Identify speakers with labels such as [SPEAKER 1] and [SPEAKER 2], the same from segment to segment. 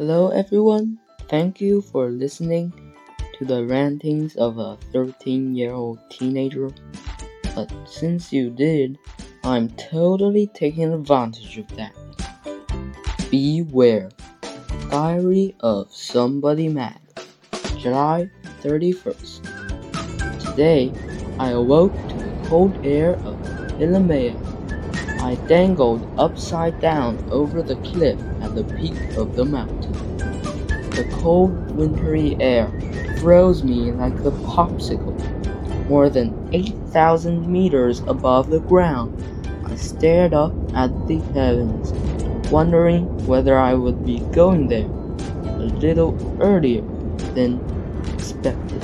[SPEAKER 1] Hello, everyone. Thank you for listening to the rantings of a 13 year old teenager. But since you did, I'm totally taking advantage of that. Beware. Diary of Somebody Mad, July 31st. Today, I awoke to the cold air of Illumea. I dangled upside down over the cliff at the peak of the mountain. The cold, wintry air froze me like a popsicle. More than 8,000 meters above the ground, I stared up at the heavens, wondering whether I would be going there a little earlier than expected.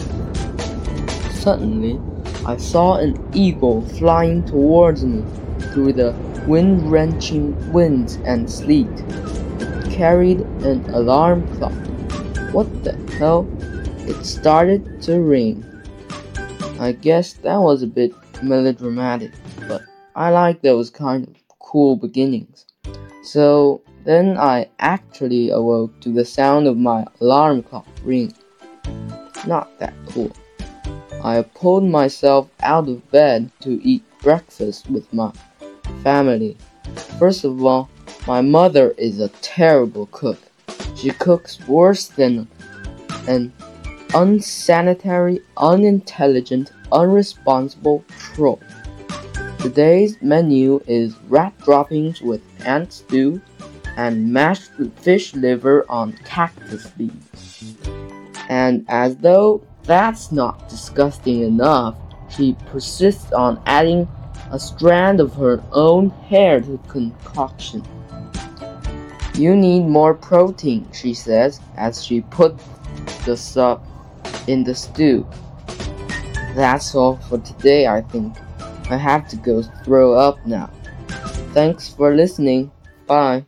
[SPEAKER 1] Suddenly, I saw an eagle flying towards me through the wind wrenching winds and sleet. It carried an alarm clock. What the hell? It started to rain. I guess that was a bit melodramatic, but I like those kind of cool beginnings. So then I actually awoke to the sound of my alarm clock ring. Not that cool. I pulled myself out of bed to eat breakfast with my family. First of all, my mother is a terrible cook. She cooks worse than an unsanitary, unintelligent, unresponsible troll. Today's menu is rat droppings with ant stew and mashed fish liver on cactus leaves. And as though that's not disgusting enough, she persists on adding a strand of her own hair to the concoction. You need more protein, she says, as she puts the sub in the stew. That's all for today, I think. I have to go throw up now. Thanks for listening. Bye.